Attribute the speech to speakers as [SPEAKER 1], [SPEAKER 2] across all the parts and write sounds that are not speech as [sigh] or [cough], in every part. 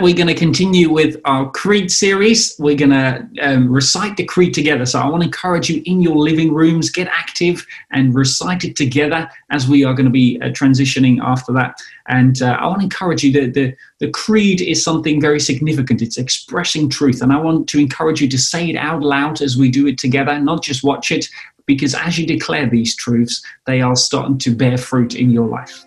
[SPEAKER 1] we're going to continue with our Creed series. We're going to um, recite the Creed together. So I want to encourage you in your living rooms, get active and recite it together as we are going to be uh, transitioning after that. And uh, I want to encourage you that the, the Creed is something very significant. It's expressing truth. And I want to encourage you to say it out loud as we do it together, not just watch it, because as you declare these truths, they are starting to bear fruit in your life.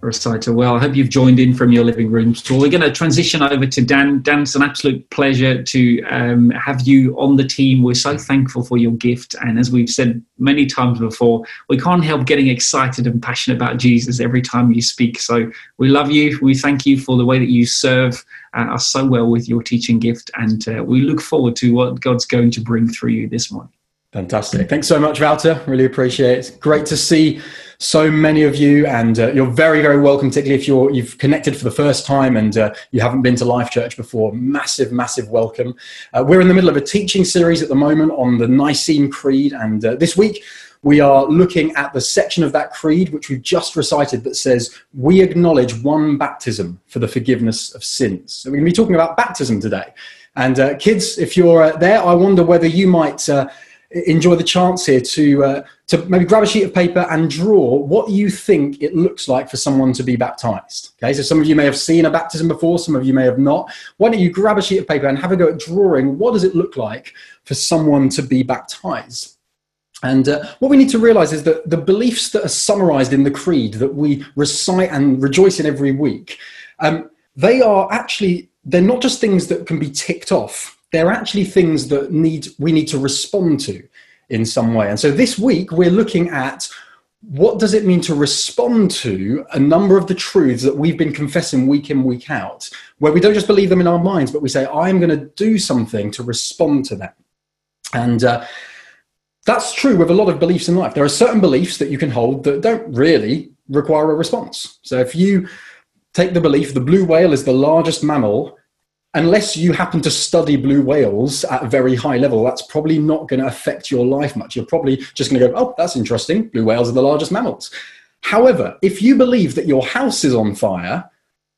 [SPEAKER 1] recital. Well, I hope you've joined in from your living rooms. Well, we're going to transition over to Dan. Dan, it's an absolute pleasure to um, have you on the team. We're so thankful for your gift. And as we've said many times before, we can't help getting excited and passionate about Jesus every time you speak. So we love you. We thank you for the way that you serve uh, us so well with your teaching gift. And uh, we look forward to what God's going to bring through you this morning.
[SPEAKER 2] Fantastic. Thanks so much, Wouter. Really appreciate it. Great to see so many of you, and uh, you're very, very welcome, particularly if you're, you've connected for the first time and uh, you haven't been to Life Church before. Massive, massive welcome. Uh, we're in the middle of a teaching series at the moment on the Nicene Creed, and uh, this week we are looking at the section of that creed which we've just recited that says, We acknowledge one baptism for the forgiveness of sins. So we're going to be talking about baptism today. And uh, kids, if you're uh, there, I wonder whether you might enjoy the chance here to uh, to maybe grab a sheet of paper and draw what you think it looks like for someone to be baptized. Okay, so some of you may have seen a baptism before, some of you may have not. Why don't you grab a sheet of paper and have a go at drawing what does it look like for someone to be baptized? And uh, what we need to realize is that the beliefs that are summarized in the creed that we recite and rejoice in every week, um, they are actually, they're not just things that can be ticked off they're actually things that need we need to respond to in some way. And so this week we're looking at what does it mean to respond to a number of the truths that we've been confessing week in week out where we don't just believe them in our minds but we say i'm going to do something to respond to them and uh, that's true with a lot of beliefs in life. There are certain beliefs that you can hold that don't really require a response. So if you take the belief the blue whale is the largest mammal unless you happen to study blue whales at a very high level, that's probably not going to affect your life much. You're probably just going to go, oh, that's interesting. Blue whales are the largest mammals. However, if you believe that your house is on fire,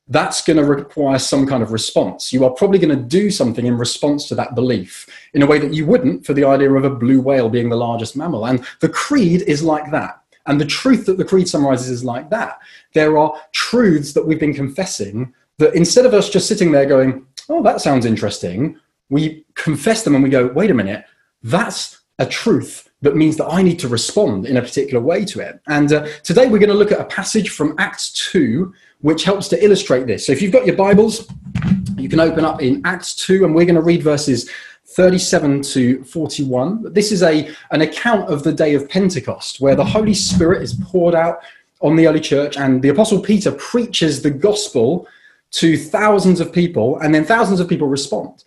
[SPEAKER 2] that's going to require some kind of response. You are probably going to do something in response to that belief in a way that you wouldn't for the idea of a blue whale being the largest mammal. And the creed is like that. And the truth that the creed summarizes is like that. There are truths that we've been confessing that instead of us just sitting there going, oh, that sounds interesting, we confess them and we go, wait a minute, that's a truth that means that I need to respond in a particular way to it. And uh, today we're going to look at a passage from Acts 2, which helps to illustrate this. So if you've got your Bibles, you can open up in Acts 2, and we're going to read verses 37 to 41. This is a, an account of the day of Pentecost, where the Holy Spirit is poured out on the early church, and the Apostle Peter preaches the gospel to thousands of people, and then thousands of people respond.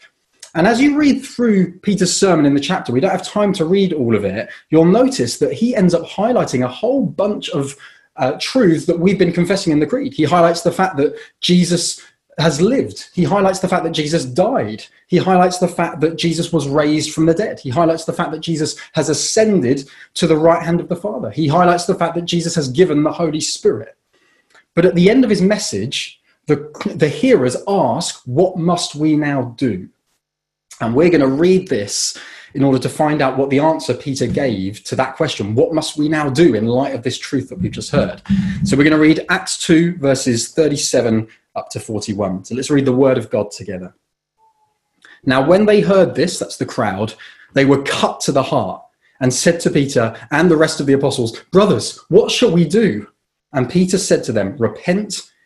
[SPEAKER 2] And as you read through Peter's sermon in the chapter, we don't have time to read all of it. You'll notice that he ends up highlighting a whole bunch of uh, truths that we've been confessing in the Creed. He highlights the fact that Jesus has lived. He highlights the fact that Jesus died. He highlights the fact that Jesus was raised from the dead. He highlights the fact that Jesus has ascended to the right hand of the Father. He highlights the fact that Jesus has given the Holy Spirit. But at the end of his message, the, the hearers ask, What must we now do? And we're going to read this in order to find out what the answer Peter gave to that question. What must we now do in light of this truth that we've just heard? So we're going to read Acts 2, verses 37 up to 41. So let's read the word of God together. Now, when they heard this, that's the crowd, they were cut to the heart and said to Peter and the rest of the apostles, Brothers, what shall we do? And Peter said to them, Repent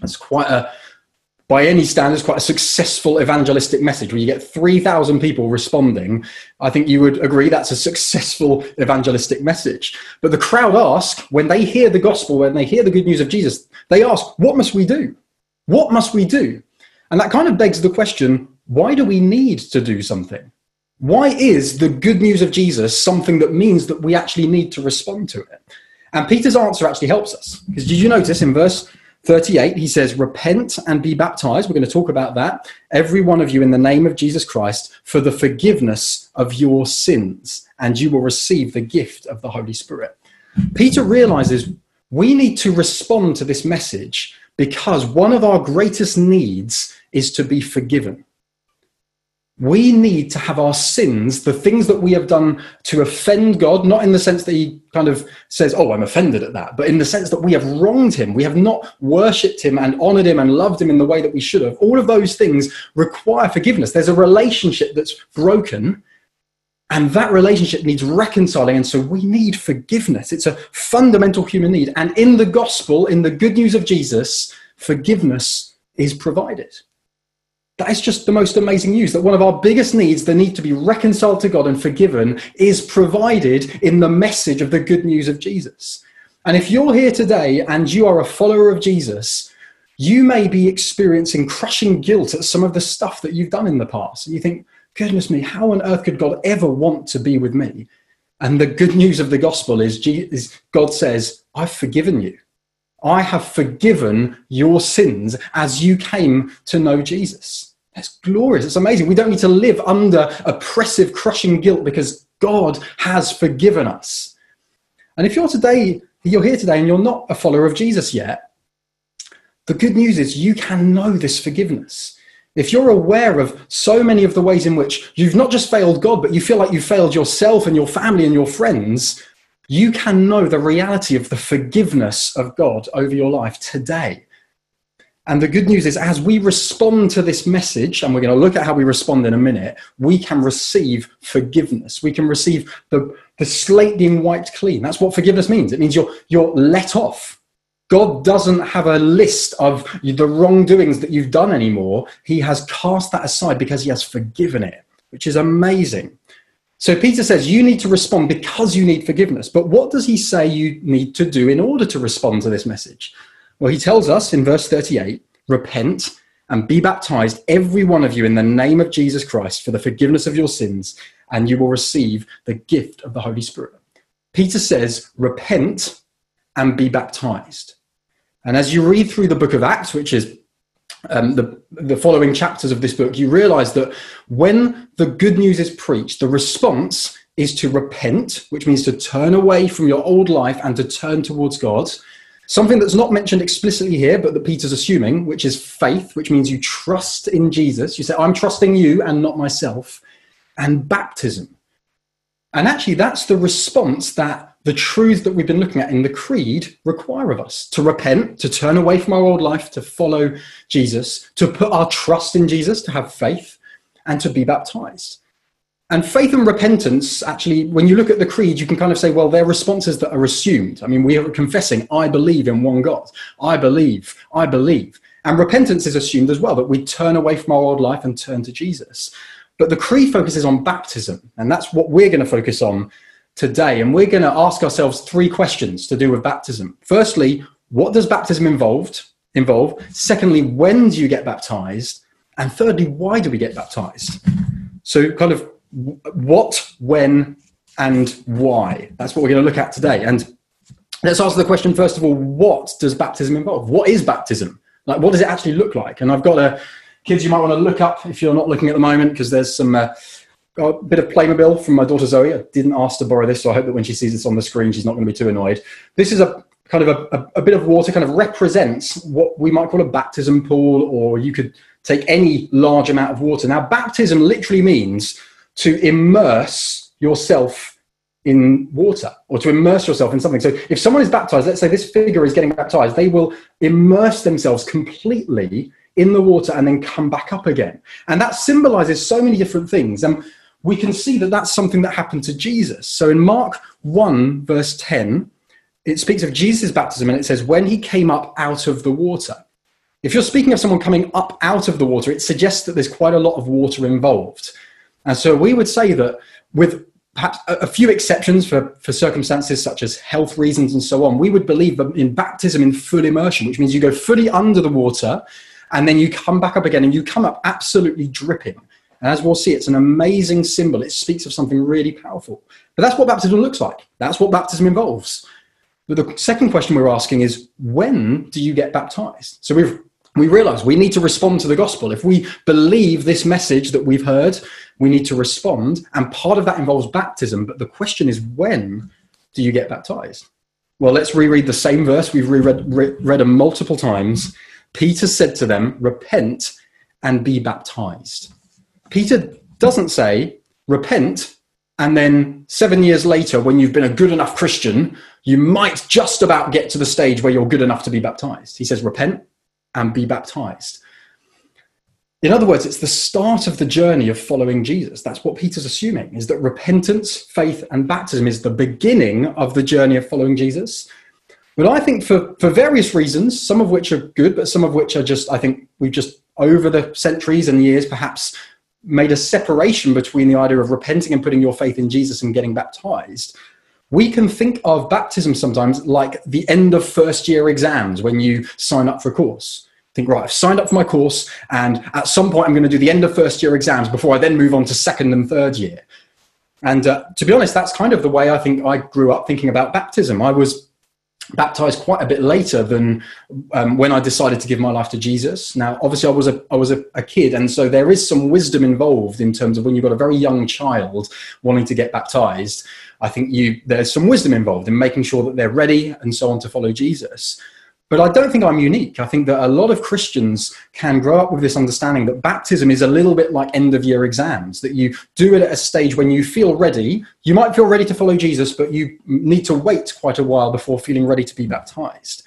[SPEAKER 2] That's quite a, by any standards, quite a successful evangelistic message where you get 3,000 people responding. I think you would agree that's a successful evangelistic message. But the crowd ask, when they hear the gospel, when they hear the good news of Jesus, they ask, What must we do? What must we do? And that kind of begs the question why do we need to do something? Why is the good news of Jesus something that means that we actually need to respond to it? And Peter's answer actually helps us. Because did you notice in verse 38, he says, Repent and be baptized. We're going to talk about that. Every one of you in the name of Jesus Christ for the forgiveness of your sins, and you will receive the gift of the Holy Spirit. Peter realizes we need to respond to this message because one of our greatest needs is to be forgiven we need to have our sins, the things that we have done to offend God, not in the sense that He kind of says, Oh, I'm offended at that, but in the sense that we have wronged Him. We have not worshipped Him and honored Him and loved Him in the way that we should have. All of those things require forgiveness. There's a relationship that's broken, and that relationship needs reconciling. And so we need forgiveness. It's a fundamental human need. And in the gospel, in the good news of Jesus, forgiveness is provided. That is just the most amazing news that one of our biggest needs, the need to be reconciled to God and forgiven, is provided in the message of the good news of Jesus. And if you're here today and you are a follower of Jesus, you may be experiencing crushing guilt at some of the stuff that you've done in the past. And you think, goodness me, how on earth could God ever want to be with me? And the good news of the gospel is, God says, I've forgiven you. I have forgiven your sins as you came to know Jesus. It's glorious. It's amazing. We don't need to live under oppressive, crushing guilt because God has forgiven us. And if you're today, you're here today and you're not a follower of Jesus yet, the good news is you can know this forgiveness. If you're aware of so many of the ways in which you've not just failed God, but you feel like you failed yourself and your family and your friends, you can know the reality of the forgiveness of God over your life today. And the good news is, as we respond to this message, and we're going to look at how we respond in a minute, we can receive forgiveness. We can receive the, the slate being wiped clean. That's what forgiveness means. It means you're, you're let off. God doesn't have a list of the wrongdoings that you've done anymore. He has cast that aside because he has forgiven it, which is amazing. So Peter says you need to respond because you need forgiveness. But what does he say you need to do in order to respond to this message? Well, he tells us in verse 38 repent and be baptized, every one of you, in the name of Jesus Christ for the forgiveness of your sins, and you will receive the gift of the Holy Spirit. Peter says, repent and be baptized. And as you read through the book of Acts, which is um, the, the following chapters of this book, you realize that when the good news is preached, the response is to repent, which means to turn away from your old life and to turn towards God Something that's not mentioned explicitly here, but that Peter's assuming, which is faith, which means you trust in Jesus. You say, I'm trusting you and not myself. And baptism. And actually, that's the response that the truths that we've been looking at in the creed require of us to repent, to turn away from our old life, to follow Jesus, to put our trust in Jesus, to have faith, and to be baptized. And faith and repentance, actually, when you look at the creed, you can kind of say, well, they're responses that are assumed. I mean, we are confessing, I believe in one God. I believe, I believe. And repentance is assumed as well, that we turn away from our old life and turn to Jesus. But the creed focuses on baptism, and that's what we're going to focus on today. And we're going to ask ourselves three questions to do with baptism. Firstly, what does baptism involved, involve? Secondly, when do you get baptized? And thirdly, why do we get baptized? So, kind of what, when, and why. That's what we're going to look at today. And let's answer the question first of all what does baptism involve? What is baptism? Like, what does it actually look like? And I've got a kids you might want to look up if you're not looking at the moment because there's some. Uh, a bit of Playmobil from my daughter Zoe. I didn't ask to borrow this, so I hope that when she sees this on the screen, she's not going to be too annoyed. This is a kind of a, a, a, bit of water, kind of represents what we might call a baptism pool, or you could take any large amount of water. Now, baptism literally means to immerse yourself in water or to immerse yourself in something. So if someone is baptized, let's say this figure is getting baptized, they will immerse themselves completely in the water and then come back up again. And that symbolizes so many different things. And we can see that that's something that happened to Jesus. So in Mark 1, verse 10, it speaks of Jesus' baptism and it says, when he came up out of the water. If you're speaking of someone coming up out of the water, it suggests that there's quite a lot of water involved. And so we would say that with perhaps a few exceptions for, for circumstances such as health reasons and so on, we would believe in baptism in full immersion, which means you go fully under the water and then you come back up again and you come up absolutely dripping. And as we'll see, it's an amazing symbol. It speaks of something really powerful. But that's what baptism looks like. That's what baptism involves. But the second question we're asking is when do you get baptized? So we've we realize we need to respond to the gospel. If we believe this message that we've heard, we need to respond. And part of that involves baptism. But the question is, when do you get baptized? Well, let's reread the same verse we've reread re- read them multiple times. Peter said to them, Repent and be baptized. Peter doesn't say, repent, and then seven years later, when you've been a good enough Christian, you might just about get to the stage where you're good enough to be baptized. He says, repent and be baptized. In other words, it's the start of the journey of following Jesus. That's what Peter's assuming, is that repentance, faith, and baptism is the beginning of the journey of following Jesus. But I think for, for various reasons, some of which are good, but some of which are just, I think we've just, over the centuries and years, perhaps made a separation between the idea of repenting and putting your faith in Jesus and getting baptized, we can think of baptism sometimes like the end of first year exams when you sign up for a course. Think, right, I've signed up for my course, and at some point I'm going to do the end of first year exams before I then move on to second and third year. And uh, to be honest, that's kind of the way I think I grew up thinking about baptism. I was baptized quite a bit later than um, when I decided to give my life to Jesus. Now, obviously, I was a I was a, a, kid, and so there is some wisdom involved in terms of when you've got a very young child wanting to get baptized. I think you there's some wisdom involved in making sure that they're ready and so on to follow Jesus. But I don't think I'm unique. I think that a lot of Christians can grow up with this understanding that baptism is a little bit like end of year exams, that you do it at a stage when you feel ready. You might feel ready to follow Jesus, but you need to wait quite a while before feeling ready to be baptized.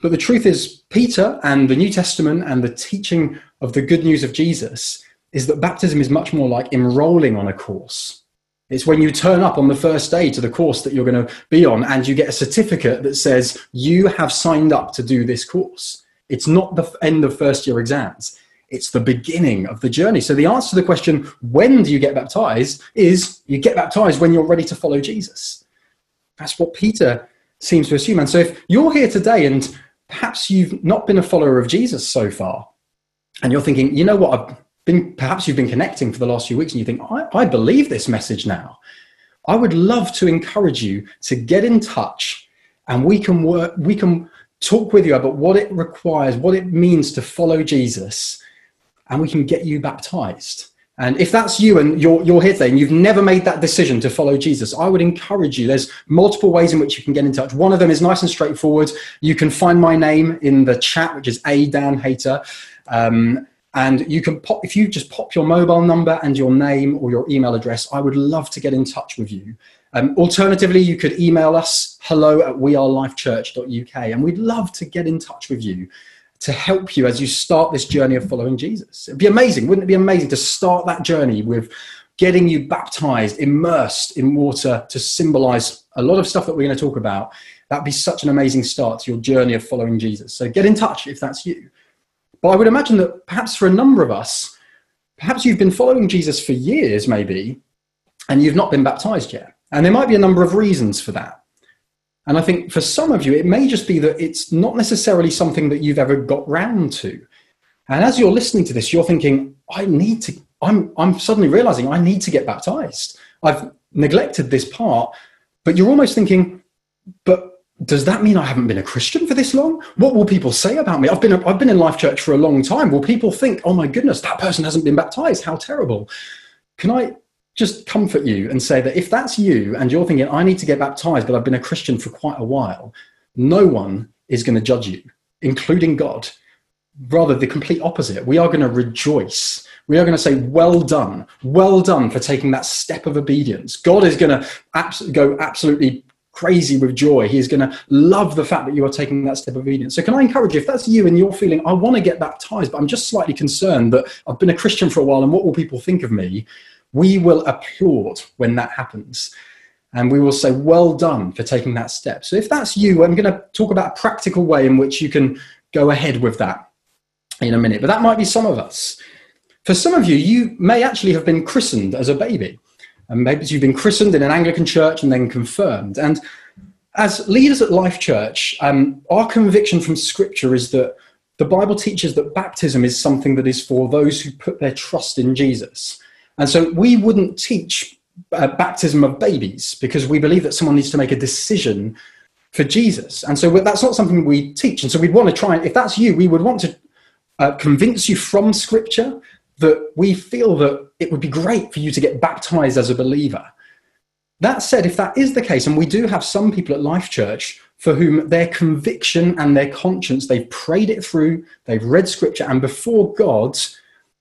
[SPEAKER 2] But the truth is, Peter and the New Testament and the teaching of the good news of Jesus is that baptism is much more like enrolling on a course it's when you turn up on the first day to the course that you're going to be on and you get a certificate that says you have signed up to do this course. It's not the end of first year exams. It's the beginning of the journey. So the answer to the question, when do you get baptized, is you get baptized when you're ready to follow Jesus. That's what Peter seems to assume. And so if you're here today and perhaps you've not been a follower of Jesus so far, and you're thinking, you know what, I've been perhaps you've been connecting for the last few weeks and you think I, I believe this message now i would love to encourage you to get in touch and we can work we can talk with you about what it requires what it means to follow jesus and we can get you baptized And if that's you and you're, you're here today and you've never made that decision to follow Jesus, I would encourage you. There's multiple ways in which you can get in touch. One of them is nice and straightforward. You can find my name in the chat, which is A Dan Hater. Um, and you can pop, if you just pop your mobile number and your name or your email address, I would love to get in touch with you. Um, alternatively, you could email us hello at wearelifechurch.uk and we'd love to get in touch with you to help you as you start this journey of following Jesus. It'd be amazing, wouldn't it be amazing to start that journey with getting you baptized, immersed in water to symbolize a lot of stuff that we're going to talk about? That'd be such an amazing start to your journey of following Jesus. So get in touch if that's you. But I would imagine that perhaps for a number of us, perhaps you've been following Jesus for years, maybe, and you've not been baptized yet. And there might be a number of reasons for that. And I think for some of you, it may just be that it's not necessarily something that you've ever got round to. And as you're listening to this, you're thinking, I need to, I'm, I'm suddenly realizing I need to get baptized. I've neglected this part. But you're almost thinking, but does that mean I haven't been a Christian for this long? What will people say about me? I've been, I've been in Life Church for a long time. Will people think, oh my goodness, that person hasn't been baptized? How terrible. Can I just comfort you and say that if that's you and you're thinking, I need to get baptized, but I've been a Christian for quite a while, no one is going to judge you, including God. Rather, the complete opposite. We are going to rejoice. We are going to say, Well done. Well done for taking that step of obedience. God is going to abs- go absolutely crazy with joy. He is going to love the fact that you are taking that step of obedience. So, can I encourage you, if that's you and you're feeling, I want to get baptized, but I'm just slightly concerned that I've been a Christian for a while and what will people think of me? we will applaud when that happens. And we will say, well done for taking that step. So if that's you, I'm going to talk about a practical way in which you can go ahead with that in a minute. But that might be some of us. For some of you, you may actually have been christened as a baby. And maybe you've been christened in an Anglican church and then confirmed. And as leaders at Life Church, um, our conviction from Scripture is that the Bible teaches that baptism is something that is for those who put their trust in Jesus. And so we wouldn't teach uh, baptism of babies because we believe that someone needs to make a decision for Jesus. And so that's not something we teach. And so we'd want to try, if that's you, we would want to uh, convince you from Scripture that we feel that it would be great for you to get baptized as a believer. That said, if that is the case, and we do have some people at Life Church for whom their conviction and their conscience, they've prayed it through, they've read Scripture, and before God,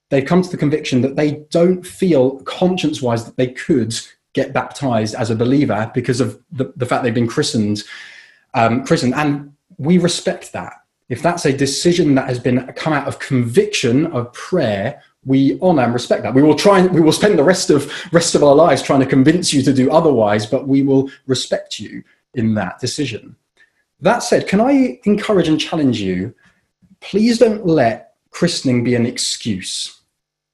[SPEAKER 2] they've come to the conviction that they don't feel conscience wise that they could get baptized as a believer because of the, the fact they've been christened um, christened and we respect that if that's a decision that has been come out of conviction of prayer we honor and respect that we will try and we will spend the rest of rest of our lives trying to convince you to do otherwise but we will respect you in that decision that said can i encourage and challenge you please don't let christening be an excuse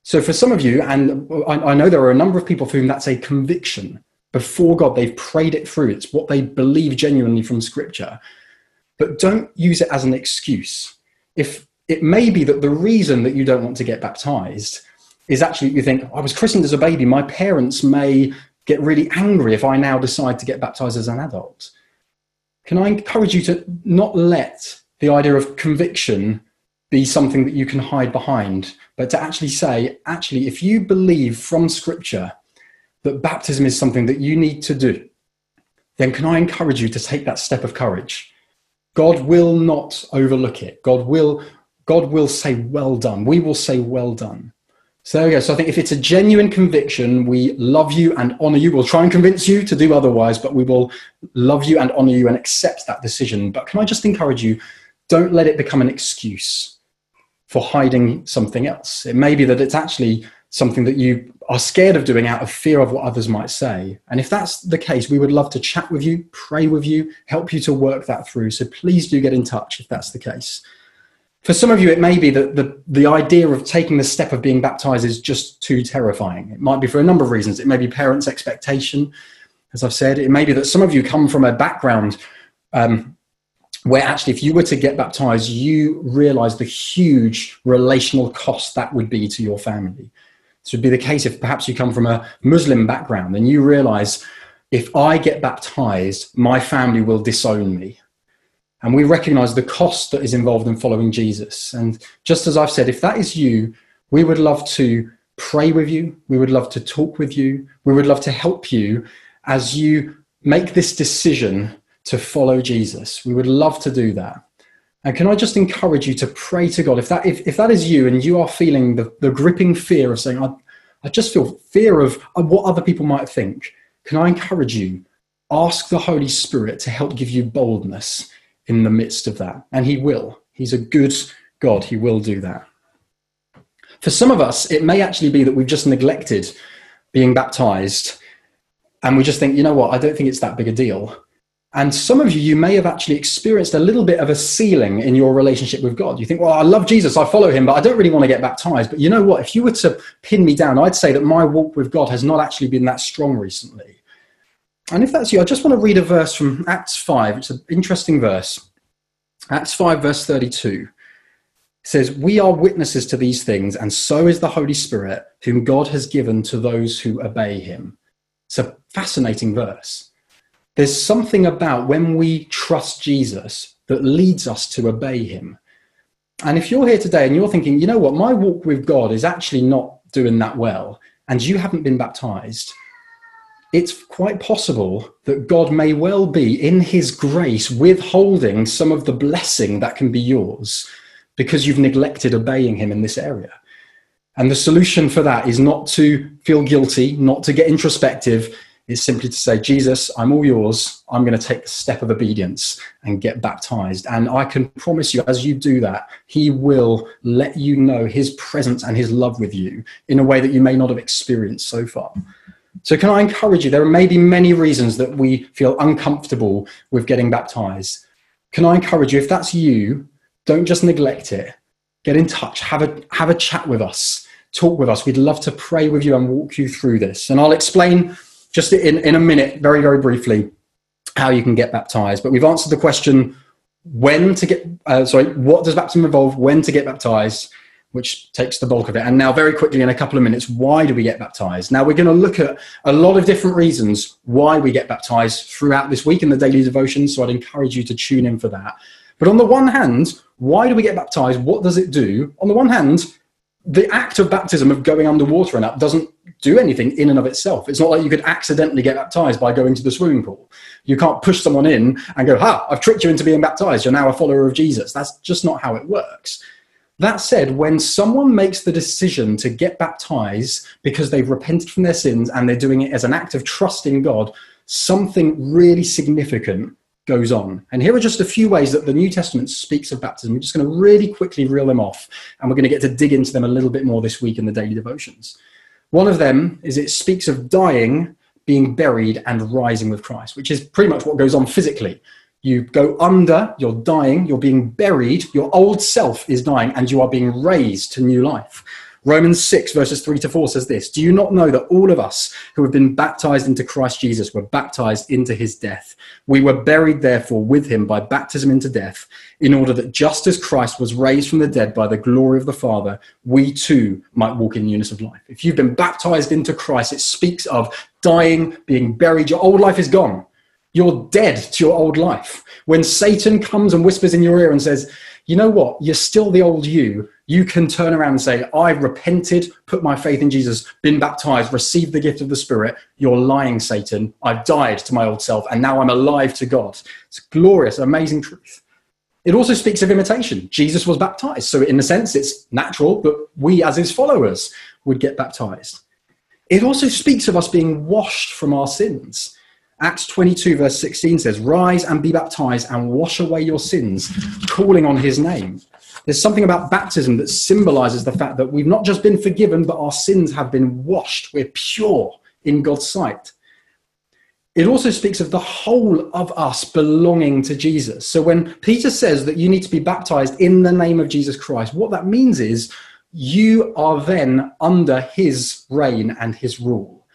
[SPEAKER 2] so for some of you, and I, I know there are a number of people for whom that's a conviction before God, they've prayed it through. It's what they believe genuinely from Scripture. But don't use it as an excuse. If it may be that the reason that you don't want to get baptized is actually you think, I was christened as a baby, my parents may get really angry if I now decide to get baptized as an adult. Can I encourage you to not let the idea of conviction be something that you can hide behind, but to actually say, actually, if you believe from Scripture that baptism is something that you need to do, then can I encourage you to take that step of courage? God will not overlook it. God will, God will say, well done. We will say, well done. So there we go. So I think if it's a genuine conviction, we love you and honor you. We'll try and convince you to do otherwise, but we will love you and honor you and accept that decision. But can I just encourage you, don't let it become an excuse for hiding something else. It may be that it's actually something that you are scared of doing out of fear of what others might say. And if that's the case, we would love to chat with you, pray with you, help you to work that through. So please do get in touch if that's the case. For some of you, it may be that the, the idea of taking the step of being baptized is just too terrifying. It might be for a number of reasons. It may be parents' expectation, as I've said. It may be that some of you come from a background um, where actually, if you were to get baptized, you realize the huge relational cost that would be to your family. This would be the case if perhaps you come from a Muslim background and you realize if I get baptized, my family will disown me. And we recognize the cost that is involved in following Jesus. And just as I've said, if that is you, we would love to pray with you. We would love to talk with you. We would love to help you as you make this decision to follow Jesus. We would love to do that. And can I just encourage you to pray to God? If that, if, if that is you and you are feeling the, the gripping fear of saying, I, I just feel fear of what other people might think, can I encourage you? Ask the Holy Spirit to help give you boldness in the midst of that. And He will. He's a good God. He will do that. For some of us, it may actually be that we've just neglected being baptized and we just think, you know what, I don't think it's that big a deal. And some of you, you may have actually experienced a little bit of a ceiling in your relationship with God. You think, well, I love Jesus, I follow him, but I don't really want to get baptized. But you know what? If you were to pin me down, I'd say that my walk with God has not actually been that strong recently. And if that's you, I just want to read a verse from Acts 5. It's an interesting verse. Acts 5, verse 32 says, We are witnesses to these things, and so is the Holy Spirit, whom God has given to those who obey him. It's a fascinating verse. There's something about when we trust Jesus that leads us to obey him. And if you're here today and you're thinking, you know what, my walk with God is actually not doing that well, and you haven't been baptized, it's quite possible that God may well be, in his grace, withholding some of the blessing that can be yours because you've neglected obeying him in this area. And the solution for that is not to feel guilty, not to get introspective, is simply to say, Jesus, I'm all yours. I'm going to take the step of obedience and get baptized. And I can promise you, as you do that, He will let you know His presence and His love with you in a way that you may not have experienced so far. So, can I encourage you? There may be many reasons that we feel uncomfortable with getting baptized. Can I encourage you, if that's you, don't just neglect it. Get in touch, have a, have a chat with us, talk with us. We'd love to pray with you and walk you through this. And I'll explain just in, in a minute, very, very briefly, how you can get baptized. But we've answered the question when to get, uh, sorry, what does baptism involve, when to get baptized, which takes the bulk of it. And now, very quickly, in a couple of minutes, why do we get baptized? Now, we're going to look at a lot of different reasons why we get baptized throughout this week in the daily devotion. So I'd encourage you to tune in for that. But on the one hand, why do we get baptized? What does it do? On the one hand, the act of baptism of going underwater and up doesn't do anything in and of itself. It's not like you could accidentally get baptized by going to the swimming pool. You can't push someone in and go, ha, I've tricked you into being baptized. You're now a follower of Jesus. That's just not how it works. That said, when someone makes the decision to get baptized because they've repented from their sins and they're doing it as an act of trust in God, something really significant goes on. And here are just a few ways that the New Testament speaks of baptism. We're just going to really quickly reel them off, and we're going to get to dig into them a little bit more this week in the daily devotions. One of them is it speaks of dying, being buried, and rising with Christ, which is pretty much what goes on physically. You go under, you're dying, you're being buried, your old self is dying, and you are being raised to new life. Romans 6, verses 3 to 4 says this Do you not know that all of us who have been baptized into Christ Jesus were baptized into his death? We were buried, therefore, with him by baptism into death, in order that just as Christ was raised from the dead by the glory of the Father, we too might walk in newness of life. If you've been baptized into Christ, it speaks of dying, being buried. Your old life is gone. You're dead to your old life. When Satan comes and whispers in your ear and says, you know what? You're still the old you. You can turn around and say, I've repented, put my faith in Jesus, been baptized, received the gift of the Spirit. You're lying, Satan. I've died to my old self, and now I'm alive to God. It's a glorious, amazing truth. It also speaks of imitation. Jesus was baptized. So, in a sense, it's natural that we, as his followers, would get baptized. It also speaks of us being washed from our sins. Acts 22, verse 16 says, Rise and be baptized and wash away your sins, calling on his name. There's something about baptism that symbolizes the fact that we've not just been forgiven, but our sins have been washed. We're pure in God's sight. It also speaks of the whole of us belonging to Jesus. So when Peter says that you need to be baptized in the name of Jesus Christ, what that means is you are then under his reign and his rule.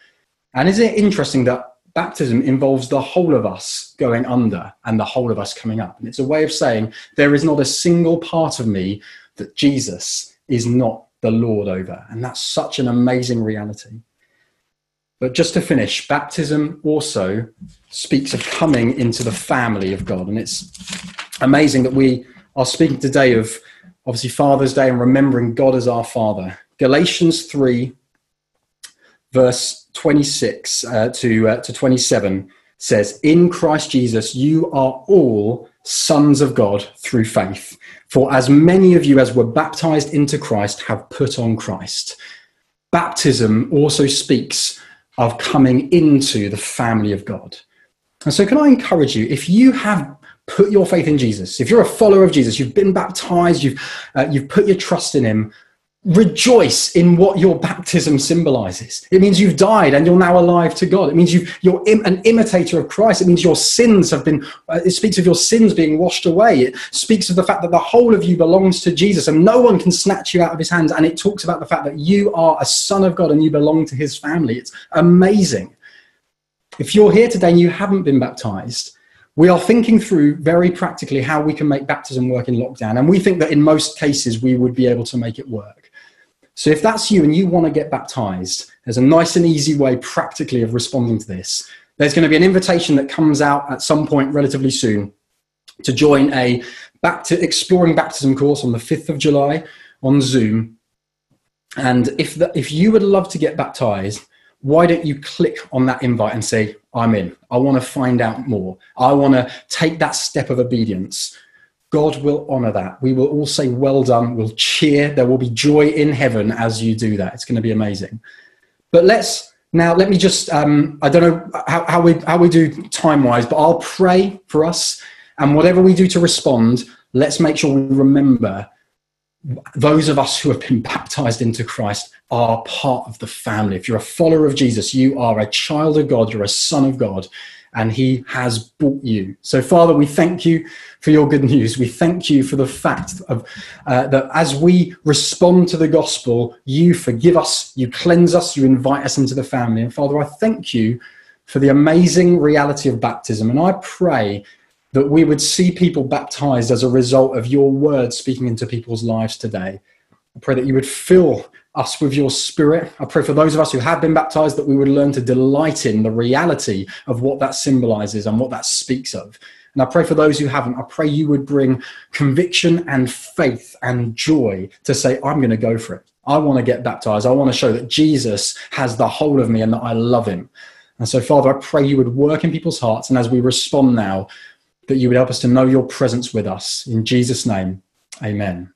[SPEAKER 2] And isn't it interesting that baptism involves the whole of us going under and the whole of us coming up. And it's a way of saying there is not a single part of me that Jesus is not the Lord over. And that's such an amazing reality. But just to finish, baptism also speaks of coming into the family of God. And it's amazing that we are speaking today of obviously Father's Day and remembering God as our Father. Galatians 3 verse 26 uh, to, uh, to 27 says, In Christ Jesus, you are all sons of God through faith. For as many of you as were baptized into Christ have put on Christ. Baptism also speaks of coming into the family of God. And so, can I encourage you, if you have put your faith in Jesus, if you're a follower of Jesus, you've been baptized, you've, uh, you've put your trust in him, rejoice in what your baptism symbolizes. It means you've died and you're now alive to God. It means you are Im- an imitator of Christ. It means your sins have been, uh, it speaks of your sins being washed away. It speaks of the fact that the whole of you belongs to Jesus and no one can snatch you out of his hands. And it talks about the fact that you are a son of God and you belong to his family. It's amazing. If you're here today and you haven't been baptized, we are thinking through very practically how we can make baptism work in lockdown. And we think that in most cases we would be able to make it work. So if that's you and you want to get baptized, there's a nice and easy way practically of responding to this. There's going to be an invitation that comes out at some point relatively soon to join a bapti- exploring baptism course on the 5th of July on Zoom. And if, the, if you would love to get baptized, why don't you click on that invite and say, I'm in. I want to find out more. I want to take that step of obedience. God will honor that. We will all say, Well done. We'll cheer. There will be joy in heaven as you do that. It's going to be amazing. But let's now, let me just, um, I don't know how, how, we, how we do time wise, but I'll pray for us. And whatever we do to respond, let's make sure we remember those of us who have been [laughs] baptized into Christ are part of the family. If you're a follower of Jesus, you are a child of God, you're a son of God and he has bought you. So, Father, we thank you for your good news. We thank you for the fact of uh, that as we respond to the gospel, you forgive us, you cleanse us, you invite us into the family. And Father, I thank you for the amazing reality of baptism. And I pray that we would see people baptized as a result of your word speaking into people's lives today. I pray that you would fill us with your spirit. I pray for those of us who have been baptized that we would learn to delight in the reality of what that symbolizes and what that speaks of. And I pray for those who haven't, I pray you would bring conviction and faith and joy to say, I'm going to go for it. I want to get baptized. I want to show that Jesus has the whole of me and that I love him. And so, Father, I pray you would work in people's hearts. And as we respond now, that you would help us to know your presence with us. In Jesus' name, amen.